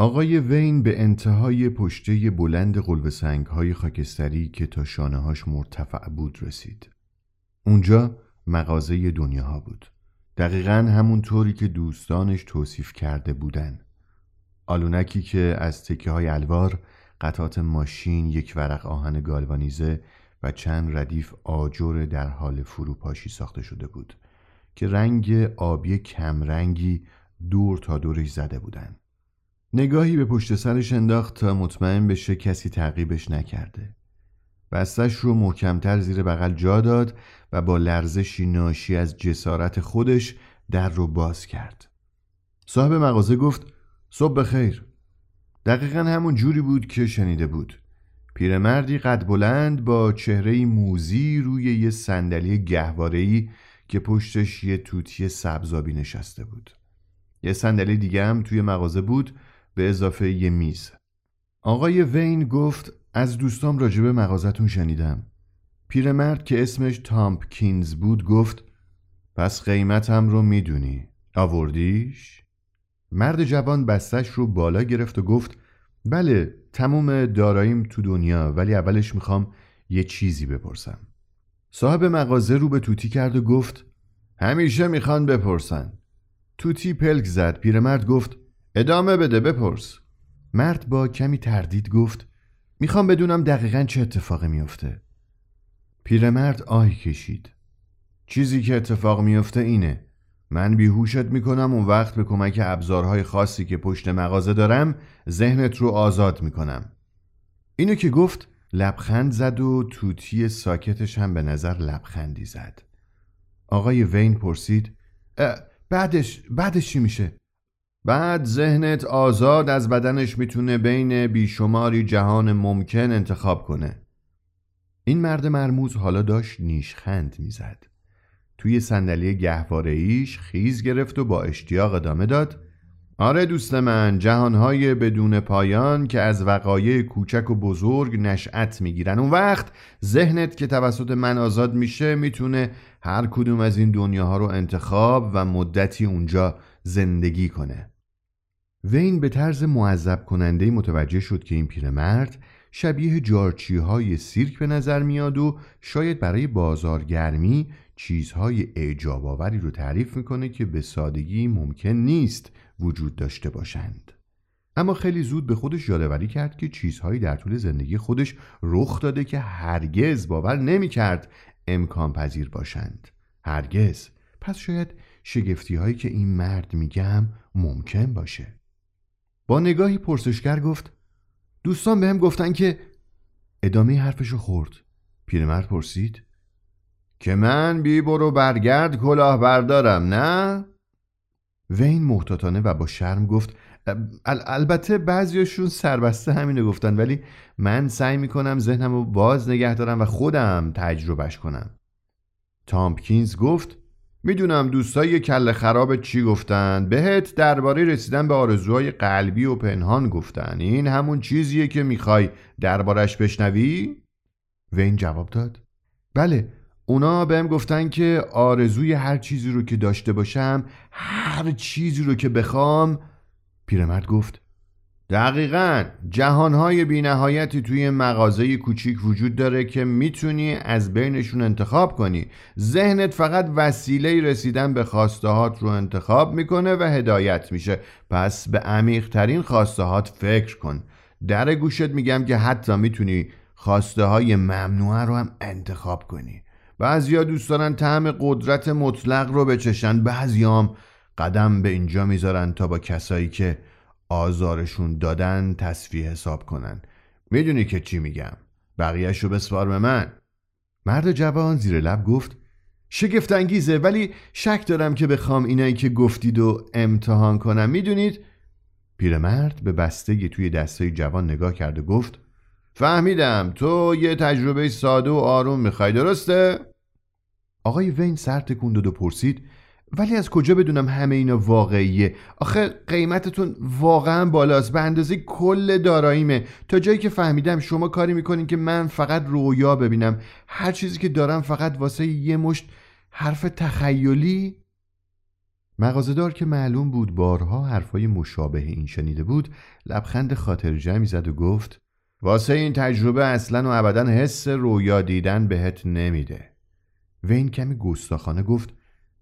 آقای وین به انتهای پشته بلند قلب سنگ های خاکستری که تا شانه هاش مرتفع بود رسید. اونجا مغازه دنیاها بود. دقیقا همون طوری که دوستانش توصیف کرده بودن. آلونکی که از تکه های الوار، قطعات ماشین، یک ورق آهن گالوانیزه و چند ردیف آجر در حال فروپاشی ساخته شده بود که رنگ آبی کمرنگی دور تا دورش زده بودند. نگاهی به پشت سرش انداخت تا مطمئن بشه کسی تعقیبش نکرده. بستش رو محکمتر زیر بغل جا داد و با لرزشی ناشی از جسارت خودش در رو باز کرد. صاحب مغازه گفت صبح بخیر. دقیقا همون جوری بود که شنیده بود. پیرمردی قد بلند با چهره موزی روی یه صندلی گهواره‌ای که پشتش یه توتی سبزابی نشسته بود. یه صندلی دیگه هم توی مغازه بود به اضافه یه میز. آقای وین گفت از دوستام راجب مغازتون شنیدم. پیرمرد که اسمش تامپکینز بود گفت پس قیمتم رو می‌دونی. آوردیش؟ مرد جوان بستش رو بالا گرفت و گفت بله تموم داراییم تو دنیا ولی اولش می‌خوام یه چیزی بپرسم. صاحب مغازه رو به توتی کرد و گفت همیشه می‌خوان بپرسن. توتی پلک زد. پیرمرد گفت ادامه بده بپرس. مرد با کمی تردید گفت می‌خوام بدونم دقیقا چه اتفاقی میفته. پیرمرد آهی کشید. چیزی که اتفاق میفته اینه. من بیهوشت می‌کنم اون وقت به کمک ابزارهای خاصی که پشت مغازه دارم ذهنت رو آزاد می‌کنم. اینو که گفت لبخند زد و توتی ساکتش هم به نظر لبخندی زد. آقای وین پرسید بعدش بعدش چی میشه؟ بعد ذهنت آزاد از بدنش می‌تونه بین بیشماری جهان ممکن انتخاب کنه. این مرد مرموز حالا داشت نیشخند می‌زد. توی صندلی گهواره ایش خیز گرفت و با اشتیاق ادامه داد. آره دوست من جهانهای بدون پایان که از وقایع کوچک و بزرگ نشأت می‌گیرن. اون وقت ذهنت که توسط من آزاد میشه می‌تونه هر کدوم از این دنیاها رو انتخاب و مدتی اونجا زندگی کنه. وین به طرز معذب کننده متوجه شد که این پیرمرد شبیه جارچی های سیرک به نظر میاد و شاید برای بازارگرمی چیزهای اعجاب آوری رو تعریف می‌کنه که به سادگی ممکن نیست وجود داشته باشند. اما خیلی زود به خودش یادآوری کرد که چیزهایی در طول زندگی خودش رخ داده که هرگز باور نمی‌کرد امکان پذیر باشند. هرگز. پس شاید شگفتی هایی که این مرد میگم ممکن باشه. با نگاهی پرسشگر گفت دوستان بهم گفتن که ادامه حرفشو خورد پیرمرد پرسید که من بی برو برگرد کلاه بردارم نه؟ وین محتاطانه و با شرم گفت البته بعضیاشون سربسته همینو گفتن ولی من سعی می‌کنم ذهنم رو باز نگه دارم و خودم تجربهش کنم تامپکینز گفت می‌دونم دوستای کل خراب چی گفتن. بهت درباره رسیدن به آرزوهای قلبی و پنهان گفتن. این همون چیزیه که می‌خوای دربارش بشنوی؟ وین جواب داد. بله اونا بهم گفتن که آرزوی هر چیزی رو که داشته باشم هر چیزی رو که بخوام پیرمرد گفت دقیقا جهانهای بینهایتی توی مغازه کوچیک وجود داره که می‌تونی از بینشون انتخاب کنی. ذهنت فقط وسیله رسیدن به خواستهات رو انتخاب می‌کنه و هدایت میشه. پس به عمیقترین خواستهات فکر کن. در گوشت میگم که حتی می‌تونی خواسته های ممنوعه رو هم انتخاب کنی. بعضیا دوست دارن طعم قدرت مطلق رو بچشن بعضیام قدم به اینجا می‌ذارن تا با کسایی که آزارشون دادن تصفیه حساب کنن. می‌دونی که چی میگم؟ بقیهش رو بسپار به من. مرد جوان زیر لب گفت شگفت انگیزه ولی شک دارم که بخوام اینایی که گفتید و امتحان کنم می‌دونید؟ پیرمرد به بسته توی دسته جوان نگاه کرد و گفت فهمیدم تو یه تجربه ساده و آروم می‌خوای درسته؟ آقای وین سر تکون و پرسید ولی از کجا بدونم همه اینا واقعیه؟ آخه قیمتتون واقعا بالاست. به اندازه کل داراییمه. تا جایی که فهمیدم شما کاری می‌کنین که من فقط رویا ببینم. هر چیزی که دارم فقط واسه یه مشت حرف تخیلی. مغازهدار که معلوم بود بارها حرفای مشابه این شنیده بود لبخند خاطر جمعی زد و گفت واسه این تجربه اصلا و ابدا حس رویا دیدن بهت نمیده. وین کمی گستاخانه گفت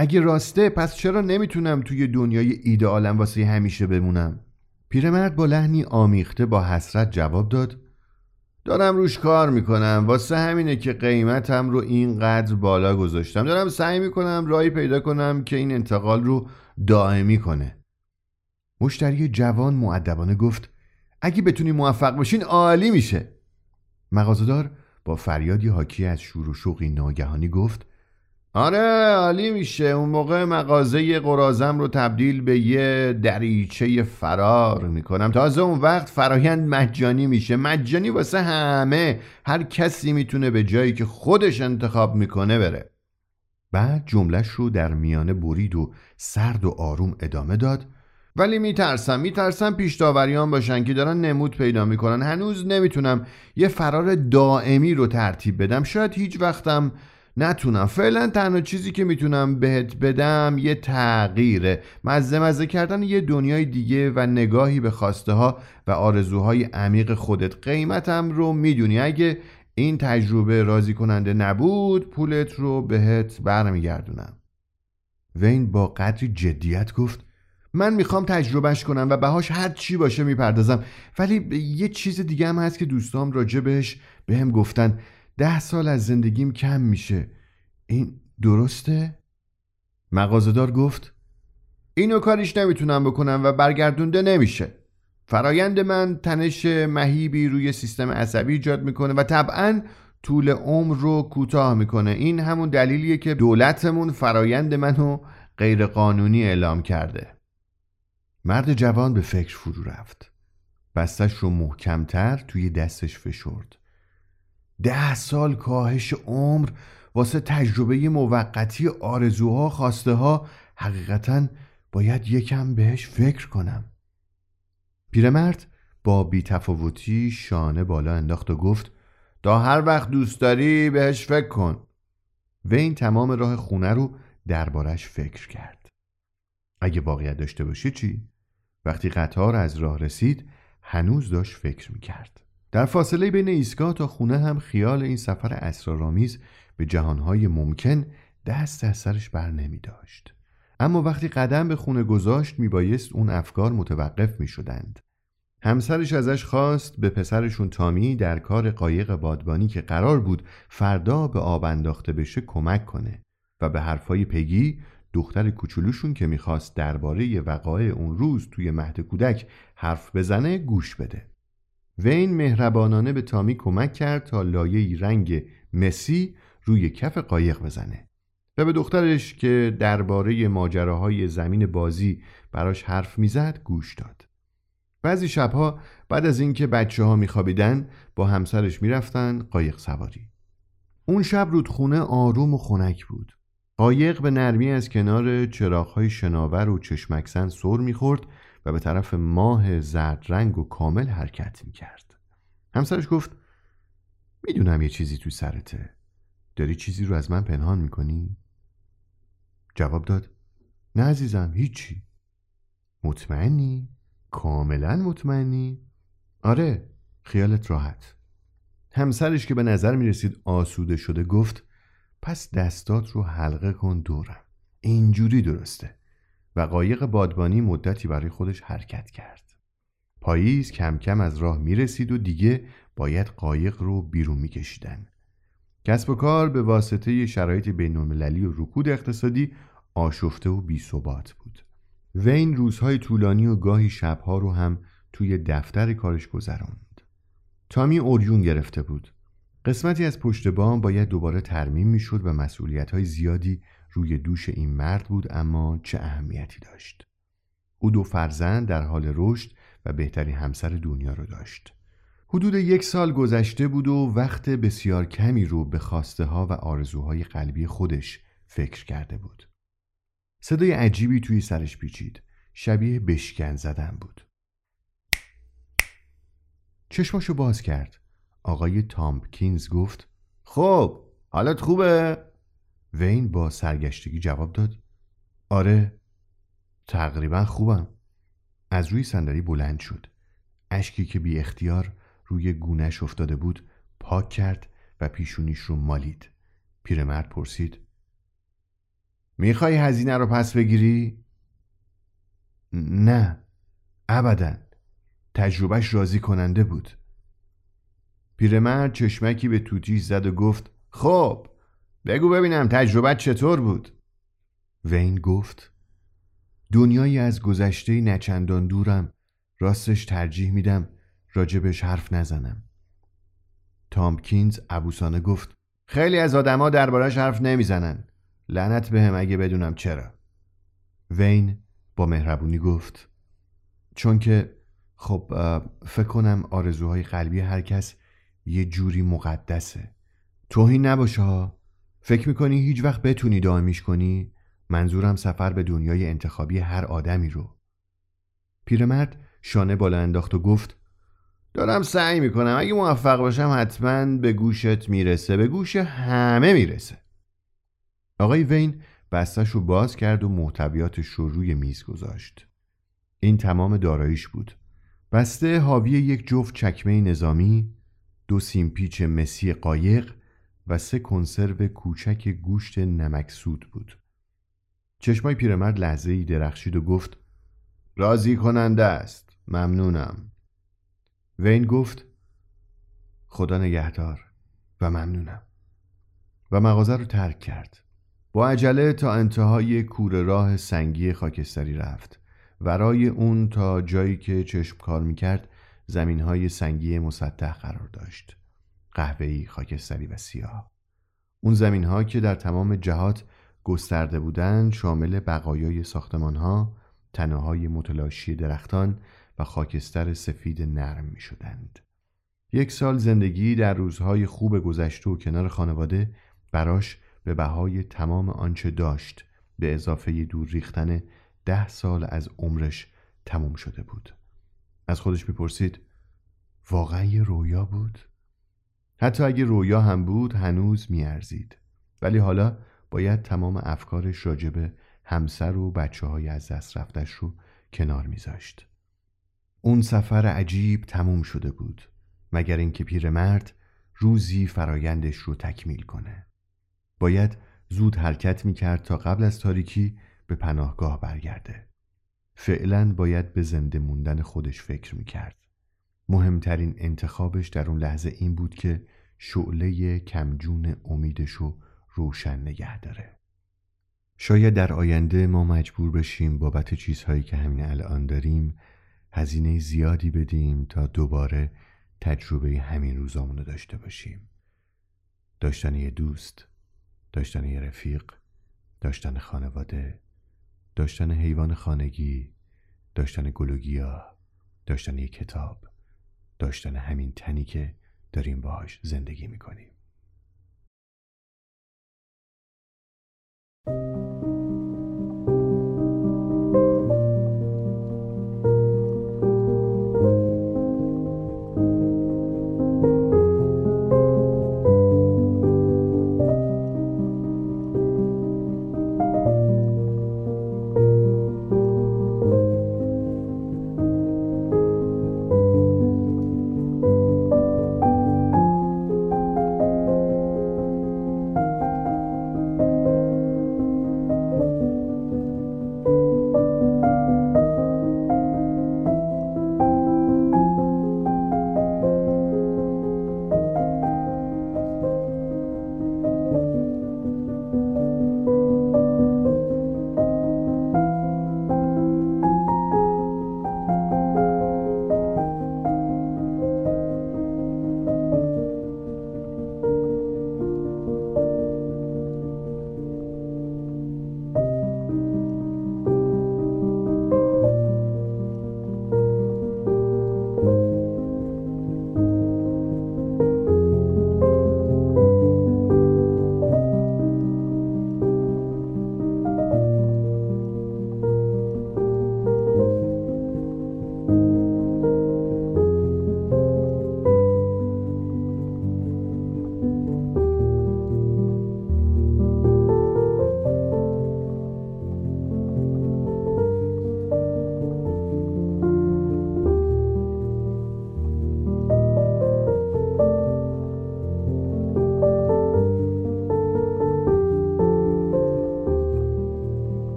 اگه راسته پس چرا نمی‌تونم توی دنیای ایدئالم واسه همیشه بمونم؟ پیرمرد با لحنی آمیخته با حسرت جواب داد دارم روش کار می‌کنم. واسه همینه که قیمتم رو اینقدر بالا گذاشتم. دارم سعی می‌کنم راهی پیدا کنم که این انتقال رو دائمی کنه. مشتری جوان معدبانه گفت اگه بتونی موفق باشین عالی میشه. مغازدار با فریادی حاکی از شور و شوقی ناگهانی گفت آره عالی میشه. اون موقع مغازه قرازم رو تبدیل به یه دریچه فرار می‌کنم. تازه اون وقت فرایند مجانی میشه. مجانی واسه همه. هر کسی می‌تونه به جایی که خودش انتخاب می‌کنه بره. بعد جملش رو در میانه برید و سرد و آروم ادامه داد. ولی میترسم میترسم پیش داوریان باشن که دارن نمود پیدا می‌کنن. هنوز نمی‌تونم یه فرار دائمی رو ترتیب بدم. شاید هیچ وقتم نتونم. فعلا تنها چیزی که می‌تونم بهت بدم یه تغییره. مزه مزه کردن یه دنیای دیگه و نگاهی به خواسته ها و آرزوهای عمیق خودت. قیمتم رو می‌دونی. اگه این تجربه راضی کننده نبود پولت رو بهت برمیگردونم. وین با قدری جدیت گفت من می‌خوام تجربهش کنم و بهاش هر چی باشه می‌پردازم. ولی یه چیز دیگه هم هست که دوستام راجع بهش بهم گفتن. ده سال از زندگیم کم میشه. این درسته؟ مغازدار گفت اینو کاریش نمی‌تونم بکنم و برگردونده نمیشه. فرایند من تنش مهیبی روی سیستم عصبی ایجاد می‌کنه و طبعا طول عمر رو کوتاه می‌کنه. این همون دلیلیه که دولتمون فرایند منو غیرقانونی اعلام کرده. مرد جوان به فکر فرو رفت. بستش رو محکمتر توی دستش فشرد. ده سال کاهش عمر واسه تجربه موقتی آرزوها خواسته ها حقیقتا باید یکم بهش فکر کنم. پیرمرد با بیتفاوتی شانه بالا انداخت و گفت تا هر وقت دوست داری بهش فکر کن. وین تمام راه خونه رو دربارش فکر کرد. اگه واقعیت داشته باشه چی؟ وقتی قطار از راه رسید هنوز داشت فکر می‌کرد. در فاصله بین ایستگاه تا خونه هم خیال این سفر اسرارآمیز به جهانهای ممکن دست از سرش بر نمی داشت. اما وقتی قدم به خونه گذاشت میبایست اون افکار متوقف می شدند. همسرش ازش خواست به پسرشون تامی در کار قایق بادبانی که قرار بود فردا به آب انداخته بشه کمک کنه و به حرفای پگی دختر کوچولوشون که می‌خواست درباره وقایع اون روز توی مهد کودک حرف بزنه گوش بده. وین مهربانانه به تامی کمک کرد تا لایه رنگ مسی روی کف قایق بزنه. و به دخترش که درباره ماجراهای زمین بازی براش حرف می‌زد گوش داد. بعضی شبها بعد از اینکه بچه ها میخوابیدن با همسرش می‌رفتن قایق سواری. اون شب رودخونه آروم و خنک بود. قایق به نرمی از کنار چراغهای شناور و چشمکسن سر می‌خورد به طرف ماه زرد رنگ و کامل حرکت می کرد. همسرش گفت می‌دونم یه چیزی تو سرته. داری چیزی رو از من پنهان می‌کنی؟ جواب داد نه عزیزم هیچی. مطمئنی؟ کاملا مطمئنی؟ آره خیالت راحت همسرش که به نظر می رسید آسوده شده گفت پس دستات رو حلقه کن دورم اینجوری درسته و قایق بادبانی مدتی برای خودش حرکت کرد پاییز کم کم از راه می رسید و دیگه باید قایق رو بیرون می کشیدن. کسب و کار به واسطه شرایط بین المللی و رکود اقتصادی آشفته و بی بود. وین روزهای طولانی و گاهی شبها رو هم توی دفتر کارش گذراند. تامی اوریون گرفته بود. قسمتی از پشت بام باید دوباره ترمیم می‌شد و مسئولیت های زیادی روی دوش این مرد بود اما چه اهمیتی داشت. او دو فرزند در حال رشد و بهترین همسر دنیا رو داشت. حدود یک سال گذشته بود و وقت بسیار کمی رو به خواسته ها و آرزوهای قلبی خودش فکر کرده بود. صدای عجیبی توی سرش پیچید. شبیه بشکن زدن بود. چشماشو باز کرد. آقای تامپکینز گفت خب حالت خوبه؟ وین با سرگشتگی جواب داد. آره تقریبا خوبم. از روی صندلی بلند شد. اشکی که بی اختیار روی گونش افتاده بود پاک کرد و پیشونیش رو مالید. پیرمرد پرسید. می‌خوای هزینه رو پس بگیری؟ نه. ابدا. تجربهش راضی کننده بود. پیرمرد چشمکی به توتیش زد و گفت خب. بگو ببینم تجربت چطور بود؟ وین گفت دنیایی از گذشته نچندان دورم راستش ترجیح میدم راجبش حرف نزنم. تامکینز ابوسانه گفت خیلی از آدما دربارش حرف نمی‌زنن. لعنت بهم اگه بدونم چرا. وین با مهربونی گفت چون که خب فکر کنم آرزوهای قلبی هر کس یه جوری مقدسه. توهین نباشه ها. فکر می‌کنی هیچ وقت بتونی دائمیش کنی؟ منظورم سفر به دنیای انتخابی هر آدمی رو. پیرمرد شانه بالا انداخت و گفت دارم سعی می‌کنم. اگه موفق باشم حتما به گوشت می‌رسه. به گوش همه می‌رسه. آقای وین بستش رو باز کرد و محتویاتش رو روی میز گذاشت. این تمام داراییش بود. بسته حاوی یک جفت چکمه نظامی دو سیمپیچ مسی قایق و سه کنسرو کوچک گوشت نمکسود بود. چشمای پیرمرد لحظه ای درخشید و گفت راضی کننده است. ممنونم. وین گفت خدا نگهدار و ممنونم. و مغازه رو ترک کرد. با عجله تا انتهای کوره راه سنگی خاکستری رفت. ورای اون تا جایی که چشم کار می‌کرد زمین های سنگی مسطح قرار داشت. قهوه‌ای خاکستری و سیاه اون زمین ها که در تمام جهات گسترده بودند شامل بقایای ساختمان ها تنه متلاشی درختان و خاکستر سفید نرم می شدند. یک سال زندگی در روزهای خوب گذشته و کنار خانواده براش به بهای تمام آنچه داشت به اضافه دور ریختن ده سال از عمرش تموم شده بود از خودش می‌پرسید واقعا یه رویا بود؟ حتی اگه رویا هم بود هنوز میارزید. ولی حالا باید تمام افکارش راجب همسر و بچه های از دست رفتش رو کنار میذاشت. اون سفر عجیب تموم شده بود مگر اینکه پیرمرد روزی فرایندش رو تکمیل کنه. باید زود حرکت می‌کرد تا قبل از تاریکی به پناهگاه برگرده. فعلا باید به زنده موندن خودش فکر می‌کرد. مهمترین انتخابش در اون لحظه این بود که شعله کمجون رو روشن نگه داره. شاید در آینده ما مجبور بشیم بابت چیزهایی که همین الان داریم هزینه زیادی بدیم تا دوباره تجربه همین روزامون رو داشته باشیم. داشتن یه دوست داشتن یه رفیق داشتن خانواده داشتن حیوان خانگی داشتن گلوگیا داشتن یه کتاب. داشتن همین تنی که داریم باهاش زندگی می‌کنیم.